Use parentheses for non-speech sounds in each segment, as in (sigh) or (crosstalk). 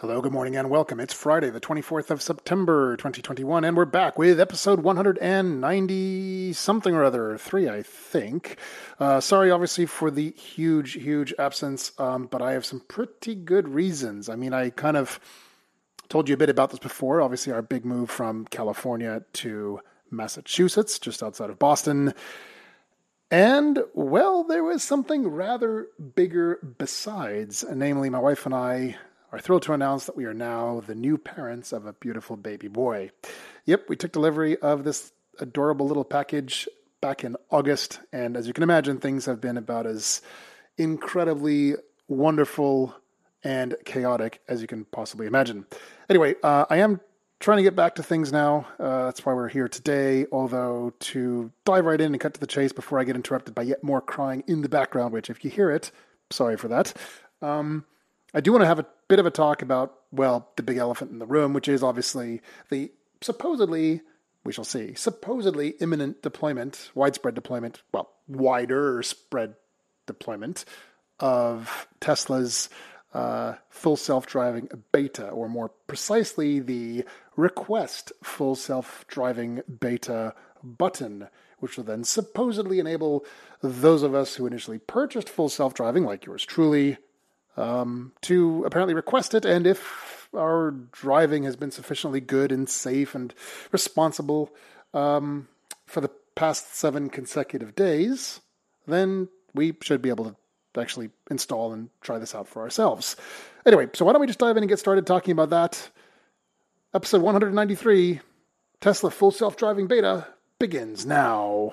Hello, good morning, and welcome. It's Friday, the 24th of September, 2021, and we're back with episode 190 something or other, three, I think. Uh, sorry, obviously, for the huge, huge absence, um, but I have some pretty good reasons. I mean, I kind of told you a bit about this before. Obviously, our big move from California to Massachusetts, just outside of Boston. And, well, there was something rather bigger besides, namely, my wife and I are thrilled to announce that we are now the new parents of a beautiful baby boy. Yep, we took delivery of this adorable little package back in August, and as you can imagine, things have been about as incredibly wonderful and chaotic as you can possibly imagine. Anyway, uh, I am trying to get back to things now. Uh, that's why we're here today. Although, to dive right in and cut to the chase before I get interrupted by yet more crying in the background, which, if you hear it, sorry for that. Um, I do want to have a bit of a talk about, well, the big elephant in the room, which is obviously the supposedly, we shall see, supposedly imminent deployment, widespread deployment, well, wider spread deployment of Tesla's uh, full self driving beta, or more precisely, the request full self driving beta button, which will then supposedly enable those of us who initially purchased full self driving, like yours truly, um, to apparently request it. And if our driving has been sufficiently good and safe and responsible um, for the past seven consecutive days, then we should be able to actually install and try this out for ourselves. Anyway, so why don't we just dive in and get started talking about that? Episode 193 Tesla Full Self Driving Beta begins now.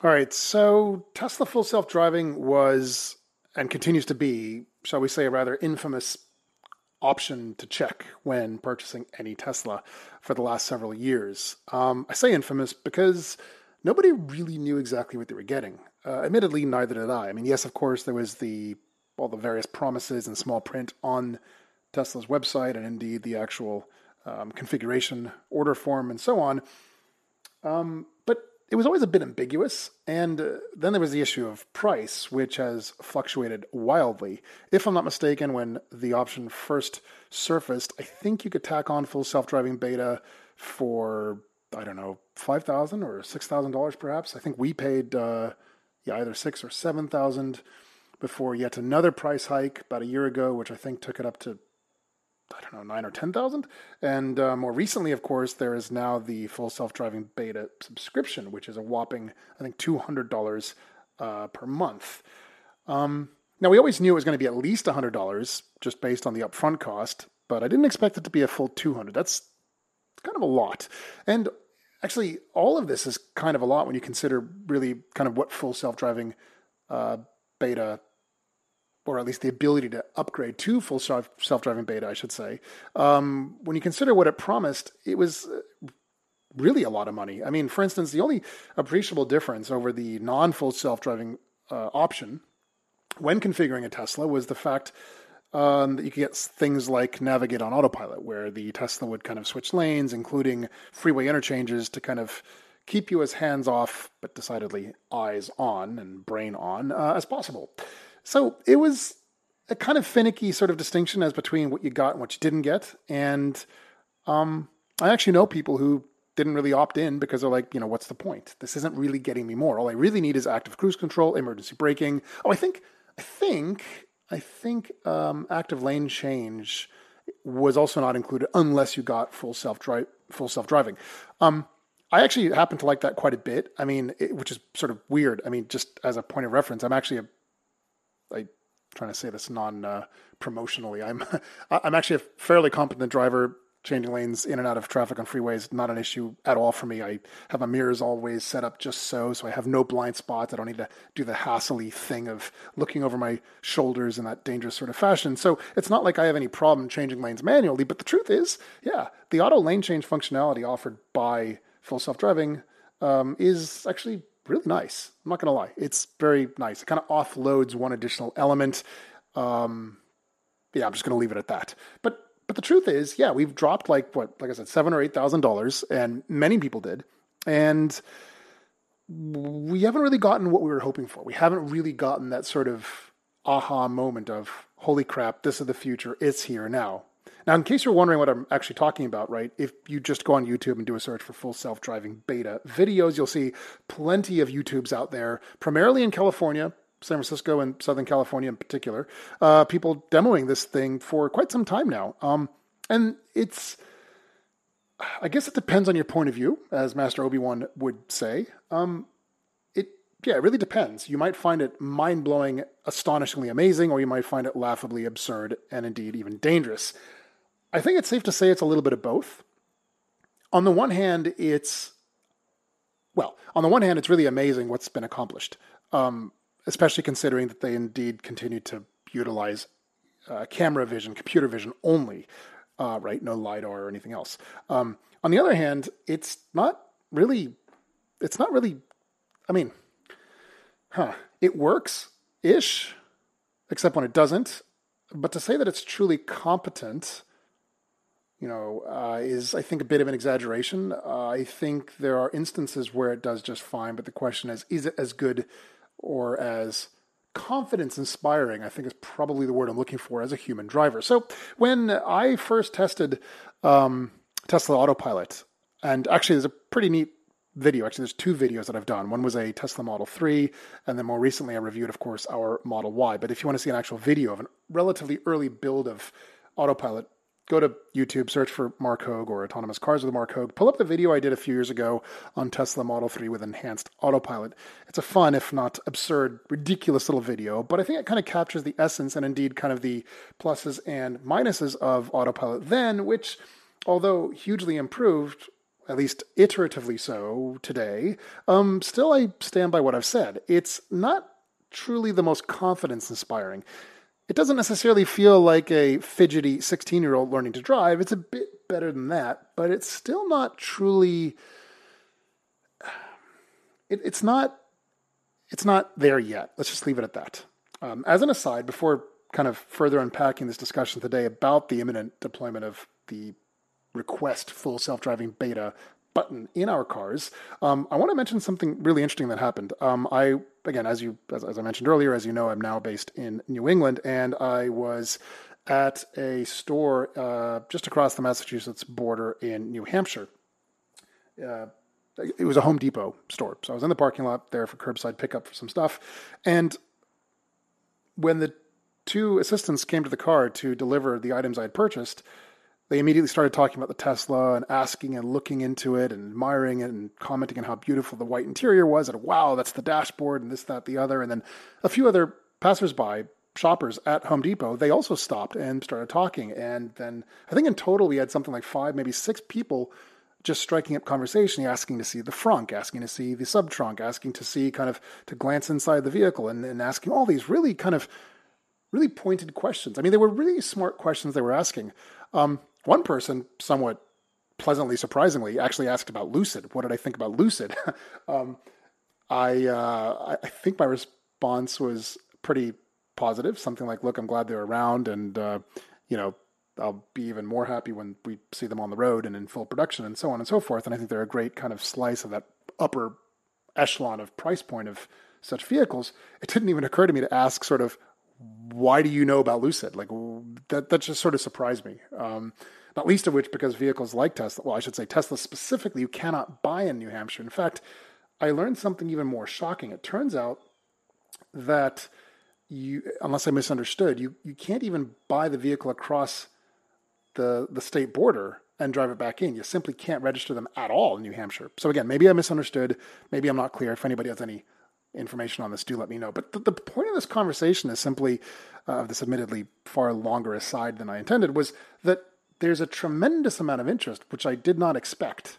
All right, so Tesla full self driving was and continues to be, shall we say, a rather infamous option to check when purchasing any Tesla for the last several years. Um, I say infamous because nobody really knew exactly what they were getting. Uh, admittedly, neither did I. I mean, yes, of course, there was the all the various promises and small print on Tesla's website, and indeed the actual um, configuration order form and so on. Um, but it was always a bit ambiguous. And uh, then there was the issue of price, which has fluctuated wildly. If I'm not mistaken, when the option first surfaced, I think you could tack on full self driving beta for, I don't know, 5,000 or $6,000 perhaps. I think we paid uh, yeah, either six or 7000 before yet another price hike about a year ago, which I think took it up to I don't know, nine or 10,000. And uh, more recently, of course, there is now the full self driving beta subscription, which is a whopping, I think, $200 uh, per month. Um, now, we always knew it was going to be at least $100 just based on the upfront cost, but I didn't expect it to be a full 200 That's kind of a lot. And actually, all of this is kind of a lot when you consider really kind of what full self driving uh, beta or at least the ability to upgrade to full self driving beta, I should say. Um, when you consider what it promised, it was uh, really a lot of money. I mean, for instance, the only appreciable difference over the non full self driving uh, option when configuring a Tesla was the fact um, that you could get things like navigate on autopilot, where the Tesla would kind of switch lanes, including freeway interchanges, to kind of keep you as hands off, but decidedly eyes on and brain on uh, as possible. So it was a kind of finicky sort of distinction as between what you got and what you didn't get. And um, I actually know people who didn't really opt in because they're like, you know, what's the point? This isn't really getting me more. All I really need is active cruise control, emergency braking. Oh, I think, I think, I think um, active lane change was also not included unless you got full self drive, full self driving. Um, I actually happen to like that quite a bit. I mean, it, which is sort of weird. I mean, just as a point of reference, I'm actually a I trying to say this non uh, promotionally. I'm (laughs) I'm actually a fairly competent driver changing lanes in and out of traffic on freeways not an issue at all for me. I have my mirrors always set up just so, so I have no blind spots. I don't need to do the hassly thing of looking over my shoulders in that dangerous sort of fashion. So it's not like I have any problem changing lanes manually. But the truth is, yeah, the auto lane change functionality offered by full self driving um, is actually really nice. I'm not going to lie. It's very nice. It kind of offloads one additional element. Um, yeah, I'm just going to leave it at that. But but the truth is, yeah, we've dropped like what, like I said, seven or eight thousand dollars, and many people did, and we haven't really gotten what we were hoping for. We haven't really gotten that sort of aha moment of holy crap, this is the future. It's here now. Now, in case you're wondering what I'm actually talking about, right? If you just go on YouTube and do a search for full self driving beta videos, you'll see plenty of YouTubes out there, primarily in California, San Francisco and Southern California in particular, uh, people demoing this thing for quite some time now. Um, and it's, I guess it depends on your point of view, as Master Obi Wan would say. Um, it, yeah, it really depends. You might find it mind blowing, astonishingly amazing, or you might find it laughably absurd and indeed even dangerous. I think it's safe to say it's a little bit of both. On the one hand, it's well, on the one hand, it's really amazing what's been accomplished. Um, especially considering that they indeed continue to utilize uh, camera vision, computer vision only, uh, right? No lidar or anything else. Um, on the other hand, it's not really. It's not really. I mean, huh? It works ish, except when it doesn't. But to say that it's truly competent, you know, uh, is I think a bit of an exaggeration. Uh, I think there are instances where it does just fine, but the question is, is it as good or as confidence inspiring, I think is probably the word I'm looking for as a human driver. So when I first tested um, Tesla Autopilot, and actually there's a pretty neat video. Actually, there's two videos that I've done. One was a Tesla Model 3, and then more recently I reviewed, of course, our Model Y. But if you want to see an actual video of a relatively early build of Autopilot, go to YouTube, search for Marc Hoag or Autonomous Cars with Marc Hoag. Pull up the video I did a few years ago on Tesla Model 3 with enhanced autopilot. It's a fun, if not absurd, ridiculous little video, but I think it kind of captures the essence and indeed kind of the pluses and minuses of autopilot then, which, although hugely improved, at least iteratively so today, um, still I stand by what I've said. It's not truly the most confidence inspiring it doesn't necessarily feel like a fidgety 16 year old learning to drive. It's a bit better than that, but it's still not truly. (sighs) It, it's not. It's not there yet. Let's just leave it at that. Um, as an aside, before kind of further unpacking this discussion today about the imminent deployment of the request full self driving beta button in our cars, um, I want to mention something really interesting that happened. Um, I again, as you as, as I mentioned earlier, as you know, I'm now based in New England, and I was at a store uh, just across the Massachusetts border in New Hampshire. Uh, it was a Home Depot store, so I was in the parking lot there for curbside pickup for some stuff, and when the two assistants came to the car to deliver the items I had purchased, they immediately started talking about the Tesla and asking and looking into it and admiring it and commenting on how beautiful the white interior was and wow, that's the dashboard and this, that, the other. And then a few other passersby, shoppers at Home Depot, they also stopped and started talking. And then I think in total we had something like five, maybe six people just striking up conversation, asking to see the frunk, asking to see the sub trunk, asking to see kind of to glance inside the vehicle and, and asking all these really kind of really pointed questions. I mean, they were really smart questions they were asking. Um, one person, somewhat pleasantly surprisingly, actually asked about Lucid. What did I think about Lucid? (laughs) um, I uh, I think my response was pretty positive. Something like, "Look, I'm glad they're around, and uh, you know, I'll be even more happy when we see them on the road and in full production, and so on and so forth." And I think they're a great kind of slice of that upper echelon of price point of such vehicles. It didn't even occur to me to ask, sort of, why do you know about Lucid? Like that, that just sort of surprised me. Um, not least of which because vehicles like Tesla, well, I should say Tesla specifically, you cannot buy in New Hampshire. In fact, I learned something even more shocking. It turns out that you, unless I misunderstood, you, you can't even buy the vehicle across the, the state border and drive it back in. You simply can't register them at all in New Hampshire. So again, maybe I misunderstood. Maybe I'm not clear. If anybody has any information on this, do let me know. But the, the point of this conversation is simply, uh, this admittedly far longer aside than I intended, was that there's a tremendous amount of interest, which I did not expect.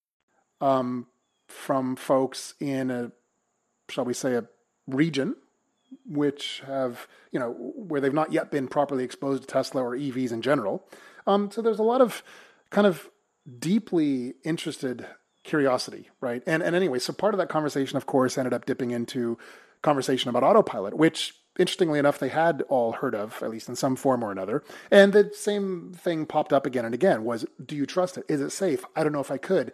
um, from folks in a, shall we say, a region which have, you know, where they've not yet been properly exposed to Tesla or EVs in general. Um, so there's a lot of kind of deeply interested curiosity, right? And and anyway, so part of that conversation, of course, ended up dipping into conversation about autopilot, which interestingly enough, they had all heard of, at least in some form or another. And the same thing popped up again and again was, do you trust it? Is it safe? I don't know if I could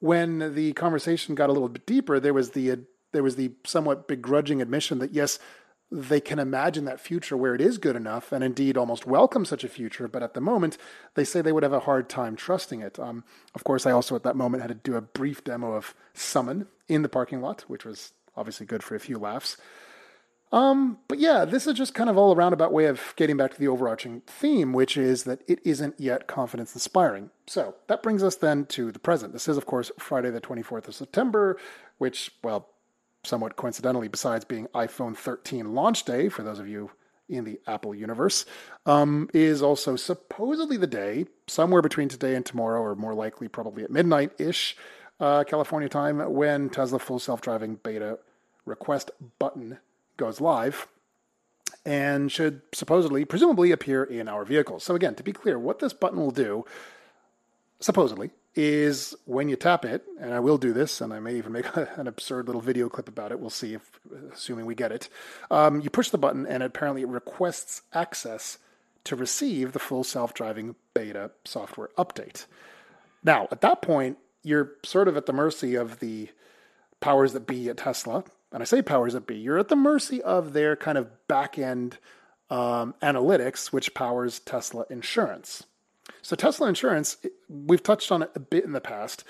when the conversation got a little bit deeper, there was the uh, there was the somewhat begrudging admission that yes, they can imagine that future where it is good enough, and indeed almost welcome such a future. But at the moment, they say they would have a hard time trusting it. Um, of course, I also at that moment had to do a brief demo of Summon in the parking lot, which was obviously good for a few laughs. Um, but yeah, this is just kind of all a roundabout way of getting back to the overarching theme, which is that it isn't yet confidence inspiring. So that brings us then to the present. This is, of course, Friday the 24th of September, which, well, somewhat coincidentally, besides being iPhone 13 launch day, for those of you in the Apple universe, um, is also supposedly the day, somewhere between today and tomorrow, or more likely probably at midnight ish, uh, California time, when Tesla full self driving beta request button goes live and should supposedly, presumably, appear in our vehicles. So, again, to be clear, what this button will do, supposedly, is when you tap it, and I will do this, and I may even make (laughs) an absurd little video clip about it. We'll see if, assuming we get it. Um, you push the button, and apparently it requests access to receive the full self driving beta software update. Now, at that point, you're sort of at the mercy of the powers that be at Tesla and I say powers that be, you're at the mercy of their kind of back end um, analytics, which powers Tesla Insurance. So, Tesla Insurance, we've touched on it a bit in the past.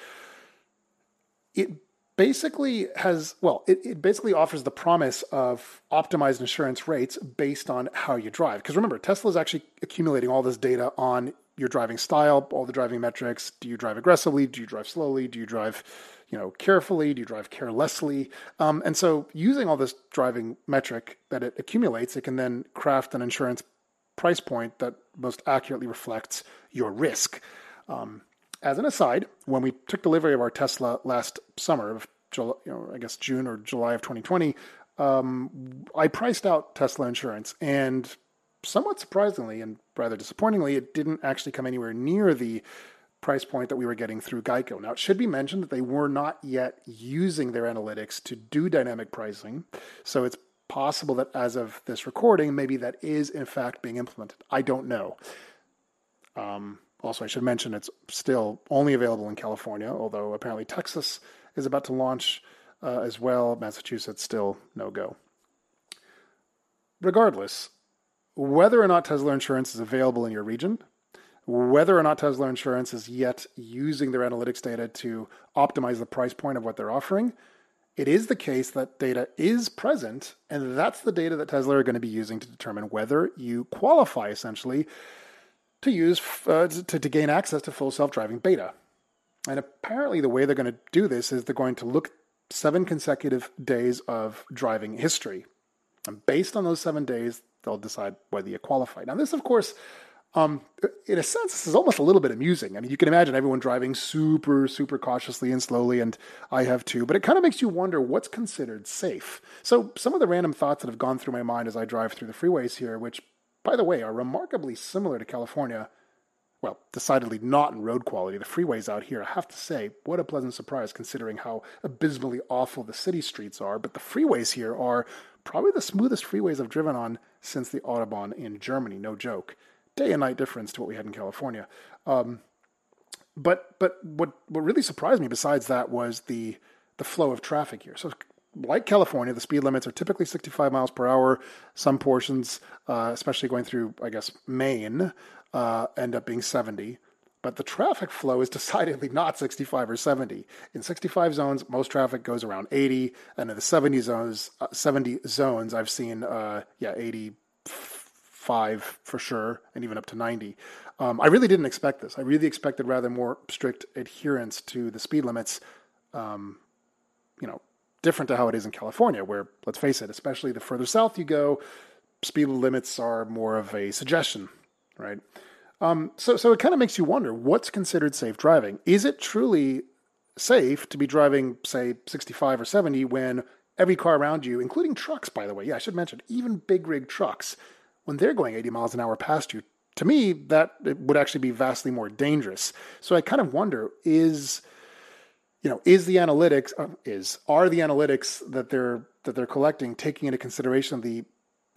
It basically has, well, it, it basically offers the promise of optimized insurance rates based on how you drive. Because remember, Tesla is actually accumulating all this data on your driving style, all the driving metrics. Do you drive aggressively? Do you drive slowly? Do you drive you know, carefully? Do you drive carelessly? Um, and so, using all this driving metric that it accumulates, it can then craft an insurance price point that most accurately reflects your risk. Um, as an aside, when we took delivery of our Tesla last summer, of July, you know, I guess June or July of 2020, um, I priced out Tesla insurance, and somewhat surprisingly and rather disappointingly, it didn't actually come anywhere near the price point that we were getting through Geico. Now, it should be mentioned that they were not yet using their analytics to do dynamic pricing. So it's possible that as of this recording, maybe that is in fact being implemented. I don't know. Um, also, I should mention it's still only available in California, although apparently Texas is about to launch uh, as well. Massachusetts still no go. Regardless, whether or not Tesla insurance is available in your region, whether or not Tesla Insurance is yet using their analytics data to optimize the price point of what they're offering, it is the case that data is present, and that's the data that Tesla are going to be using to determine whether you qualify essentially to use uh, to, to gain access to full self-driving beta. And apparently, the way they're going to do this is they're going to look seven consecutive days of driving history, and based on those seven days, they'll decide whether you qualify. Now, this, of course, um, in a sense, this is almost a little bit amusing. I mean, you can imagine everyone driving super, super cautiously and slowly, and I have too, but it kind of makes you wonder what's considered safe. So, some of the random thoughts that have gone through my mind as I drive through the freeways here, which, by the way, are remarkably similar to California. Well, decidedly not in road quality. The freeways out here, I have to say, what a pleasant surprise considering how abysmally awful the city streets are. But the freeways here are probably the smoothest freeways I've driven on since the Autobahn in Germany, no joke day and night difference to what we had in California. Um, but but what what really surprised me besides that was the the flow of traffic here. So like California, the speed limits are typically 65 miles per hour. Some portions, uh, especially going through I guess Maine, uh, end up being 70. But the traffic flow is (laughs) decidedly not 65 or 70. In 65 zones, most traffic goes around 80, and in the 70 zones, uh, 70 zones, I've seen uh, yeah 80 five for sure, and even up to 90. Um, I really didn't expect this. I really expected rather more strict adherence to the speed limits. Um, you know, different to how it is in California, where let's face it, especially the further south you go, speed limits are more of a suggestion, right? Um, so, so it kind of makes you wonder what's considered safe driving. Is it truly safe to be driving, say, 65 or 70 when every car around you, including trucks, by the way. Yeah, I should mention, even big rig trucks when they're going 80 miles an hour past you, to me, that would actually be vastly more dangerous. So I kind of wonder is you know is the analytics uh, is are the analytics that they're that they're collecting taking into consideration the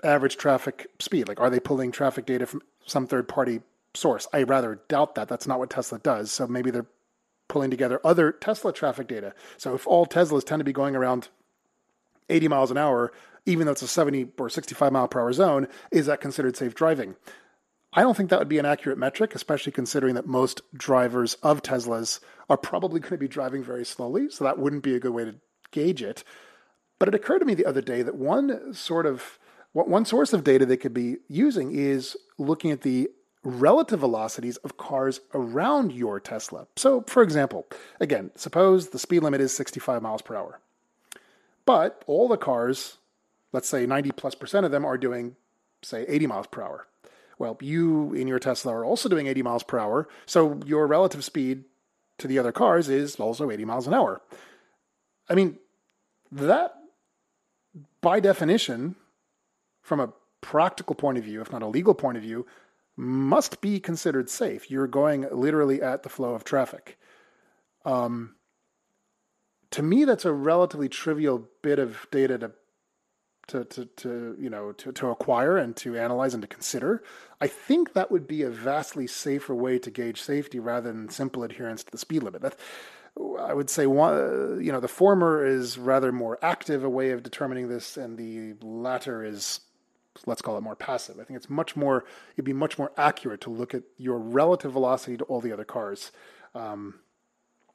average traffic speed? Like are they pulling traffic data from some third party source? I rather doubt that. That's not what tesla does. So maybe they're pulling together other tesla traffic data. So if all teslas tend to be going around 80 miles an hour even though it's a 70 or 65 mile per hour zone is that considered safe driving I don't think that would be an accurate metric, especially considering that most drivers of Teslas are probably going to be driving very slowly. So that wouldn't be a good way to gauge it. But it occurred to me the other day that one sort of one source of data they could be using is looking at the relative velocities of cars around your Tesla. So, for example, again, suppose the speed limit is 65 miles per hour, but all the cars, let's say 90 plus percent of them, are doing, say, 80 miles per hour. Well, you in your Tesla are also doing 80 miles per hour, so your relative speed to the other cars is also 80 miles an hour. I mean, that by definition, from a practical point of view, if not a legal point of view, must be considered safe. You're going literally at the flow of traffic. Um, to me, that's a relatively trivial bit of data to to, to, to you know to, to acquire and to analyze and to consider. I think that would be a vastly safer way to gauge safety rather than simple adherence to the speed limit. I would say one, you know, the former is rather more active a way of determining this, and the latter is, let's call it more passive. I think it's much more, it'd be much more accurate to look at your relative velocity to all the other cars. Um,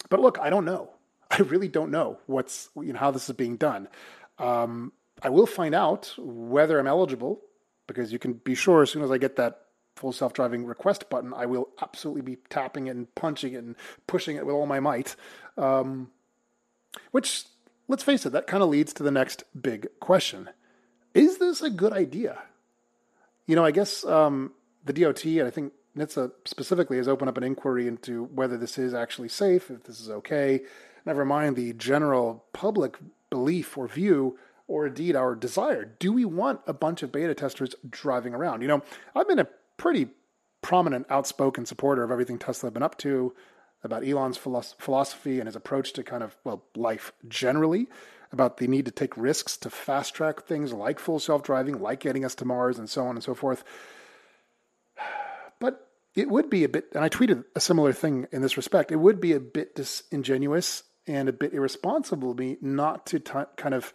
but look, I don't know. I really don't know what's, you know, how this is being done. Um, I will find out whether I'm eligible because you can be sure as soon as I get that full self driving request button, I will absolutely be tapping it and punching it and pushing it with all my might. Um, which, let's face it, that kind of leads to the next big question Is this a good idea? You know, I guess um, the DOT, and I think NHTSA specifically, has opened up an inquiry into whether this is actually safe, if this is okay. Never mind the general public belief or view or indeed our desire. Do we want a bunch of beta testers driving around? You know, I've been a pretty prominent, outspoken supporter of everything Tesla have been up to, about Elon's philosophy and his approach to kind of, well, life generally, about the need to take risks to fast track things like full self driving, like getting us to Mars, and so on and so forth. (sighs) But it would be a bit, and I tweeted a similar thing in this respect, it would be a bit disingenuous and a bit irresponsible of me not to t- kind of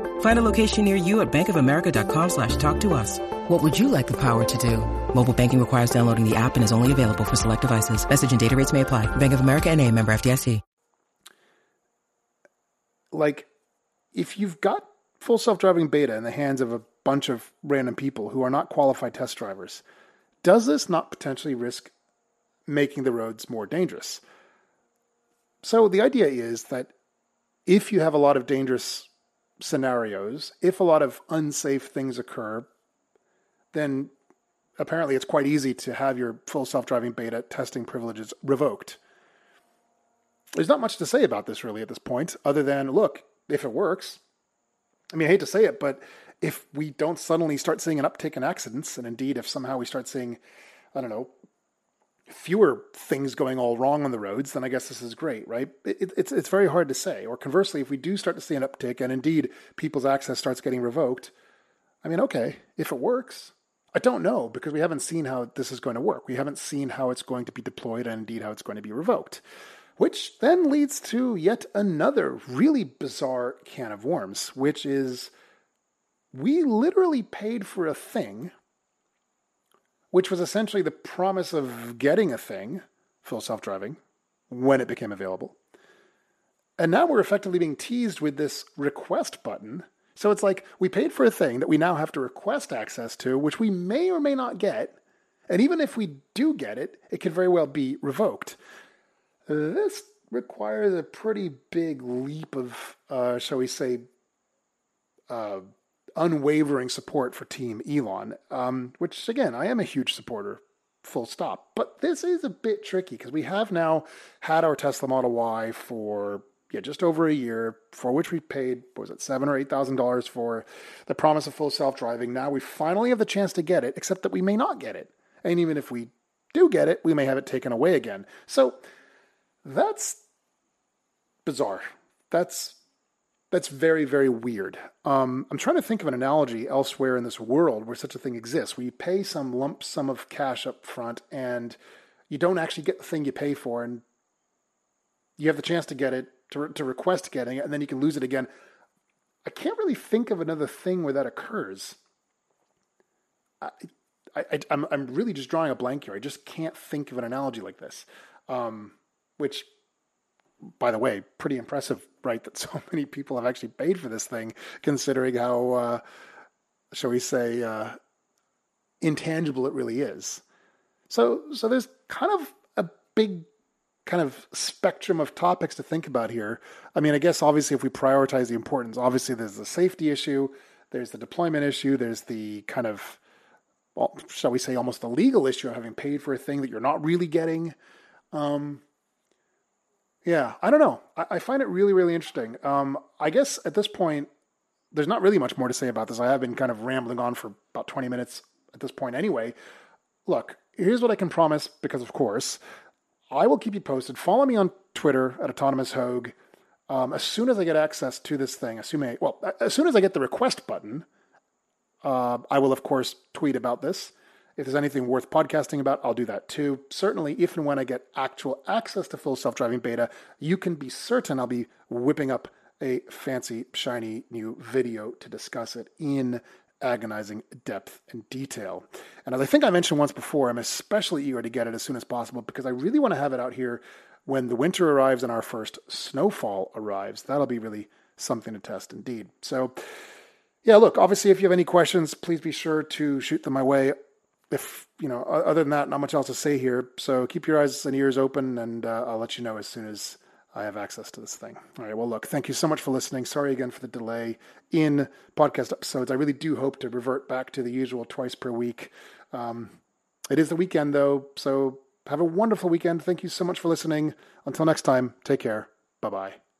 Find a location near you at bankofamerica.com slash talk to us. What would you like the power to do? Mobile banking requires downloading the app and is only available for select devices. Message and data rates may apply. Bank of America and a member FDIC. Like, if you've got full self-driving beta in the hands of a bunch of random people who are not qualified test drivers, does this not potentially risk making the roads more dangerous? So the idea is that if you have a lot of dangerous scenarios, if a lot of unsafe things occur, then apparently it's quite easy to have your full self driving beta testing privileges revoked. There's not much to say about this really at this point, other than look, if it works, I mean, I hate to say it, but if we don't suddenly start seeing an uptick in accidents, and indeed if somehow we start seeing, I don't know, fewer things going all wrong on the roads, then I guess this is great, right? It, it's it's very hard to say. Or conversely, if we do start to see an uptick, and indeed people's access starts getting revoked, I mean, okay, if it works, I don't know because we haven't seen how this is going to work. We haven't seen how it's going to be deployed and indeed how it's going to be revoked. Which then leads to yet another really bizarre can of worms, which is we literally paid for a thing which was essentially the promise of getting a thing, full self driving, when it became available. And now we're effectively being teased with this request button. So it's like we paid for a thing that we now have to request access to, which we may or may not get. And even if we do get it, it could very well be revoked. This requires a pretty big leap of, uh, shall we say, uh, unwavering support for Team Elon, um, which again, I am a huge supporter, full stop. But this is a bit tricky because we have now had our Tesla Model Y for yeah, just over a year, for which we paid, was it seven or eight thousand dollars for the promise of full self-driving. Now we finally have the chance to get it, except that we may not get it. And even if we do get it, we may have it taken away again. So that's bizarre. That's that's very, very weird. Um, I'm trying to think of an analogy elsewhere in this world where such a thing exists, where you pay some lump sum of cash up front and you don't actually get the thing you pay for, and you have the chance to get it, to, to request getting it, and then you can lose it again. I can't really think of another thing where that occurs. I, I, am I'm, I'm really just drawing a blank here. I just can't think of an analogy like this, um, which by the way, pretty impressive, right? That (laughs) so many people have actually paid for this thing, considering how, uh, shall we say, uh, intangible it really is. So, so there's kind of a big kind of spectrum of topics to think about here. I mean, I guess obviously if we prioritize the importance, obviously there's the safety issue, there's the deployment issue, there's the kind of, well, shall we say, almost the legal issue of having paid for a thing that you're not really getting. Um, yeah, I don't know. I, I find it really, really interesting. Um, I guess at this point, there's not really much more to say about this. I have been kind of rambling on for about 20 minutes at this point anyway. Look, here's what I can promise because, of course, I will keep you posted. Follow me on Twitter at Autonomous Hoag. Um, as soon as I get access to this thing, assuming, well, as soon as I get the request button, uh, I will, of course, tweet about this. If there's anything worth podcasting about, I'll do that too. Certainly, if and when I get actual access to full self driving beta, you can be certain I'll be whipping up a fancy, shiny new video to discuss it in agonizing depth and detail. And as I think I mentioned once before, I'm especially eager to get it as soon as possible because I really want to have it out here when the winter arrives and our first snowfall arrives. That'll be really something to test indeed. So, yeah, look, obviously, if you have any questions, please be sure to shoot them my way if you know, other than that, not much else to say here. So keep your eyes and ears open, and uh, I'll let you know as soon as I have access to this thing. All right. Well, look, thank you so much for listening. Sorry again for the delay in podcast episodes. I really do hope to revert back to the usual twice per week. Um, it is the weekend, though, so have a wonderful weekend. Thank you so much for listening. Until next time, take care. Bye bye.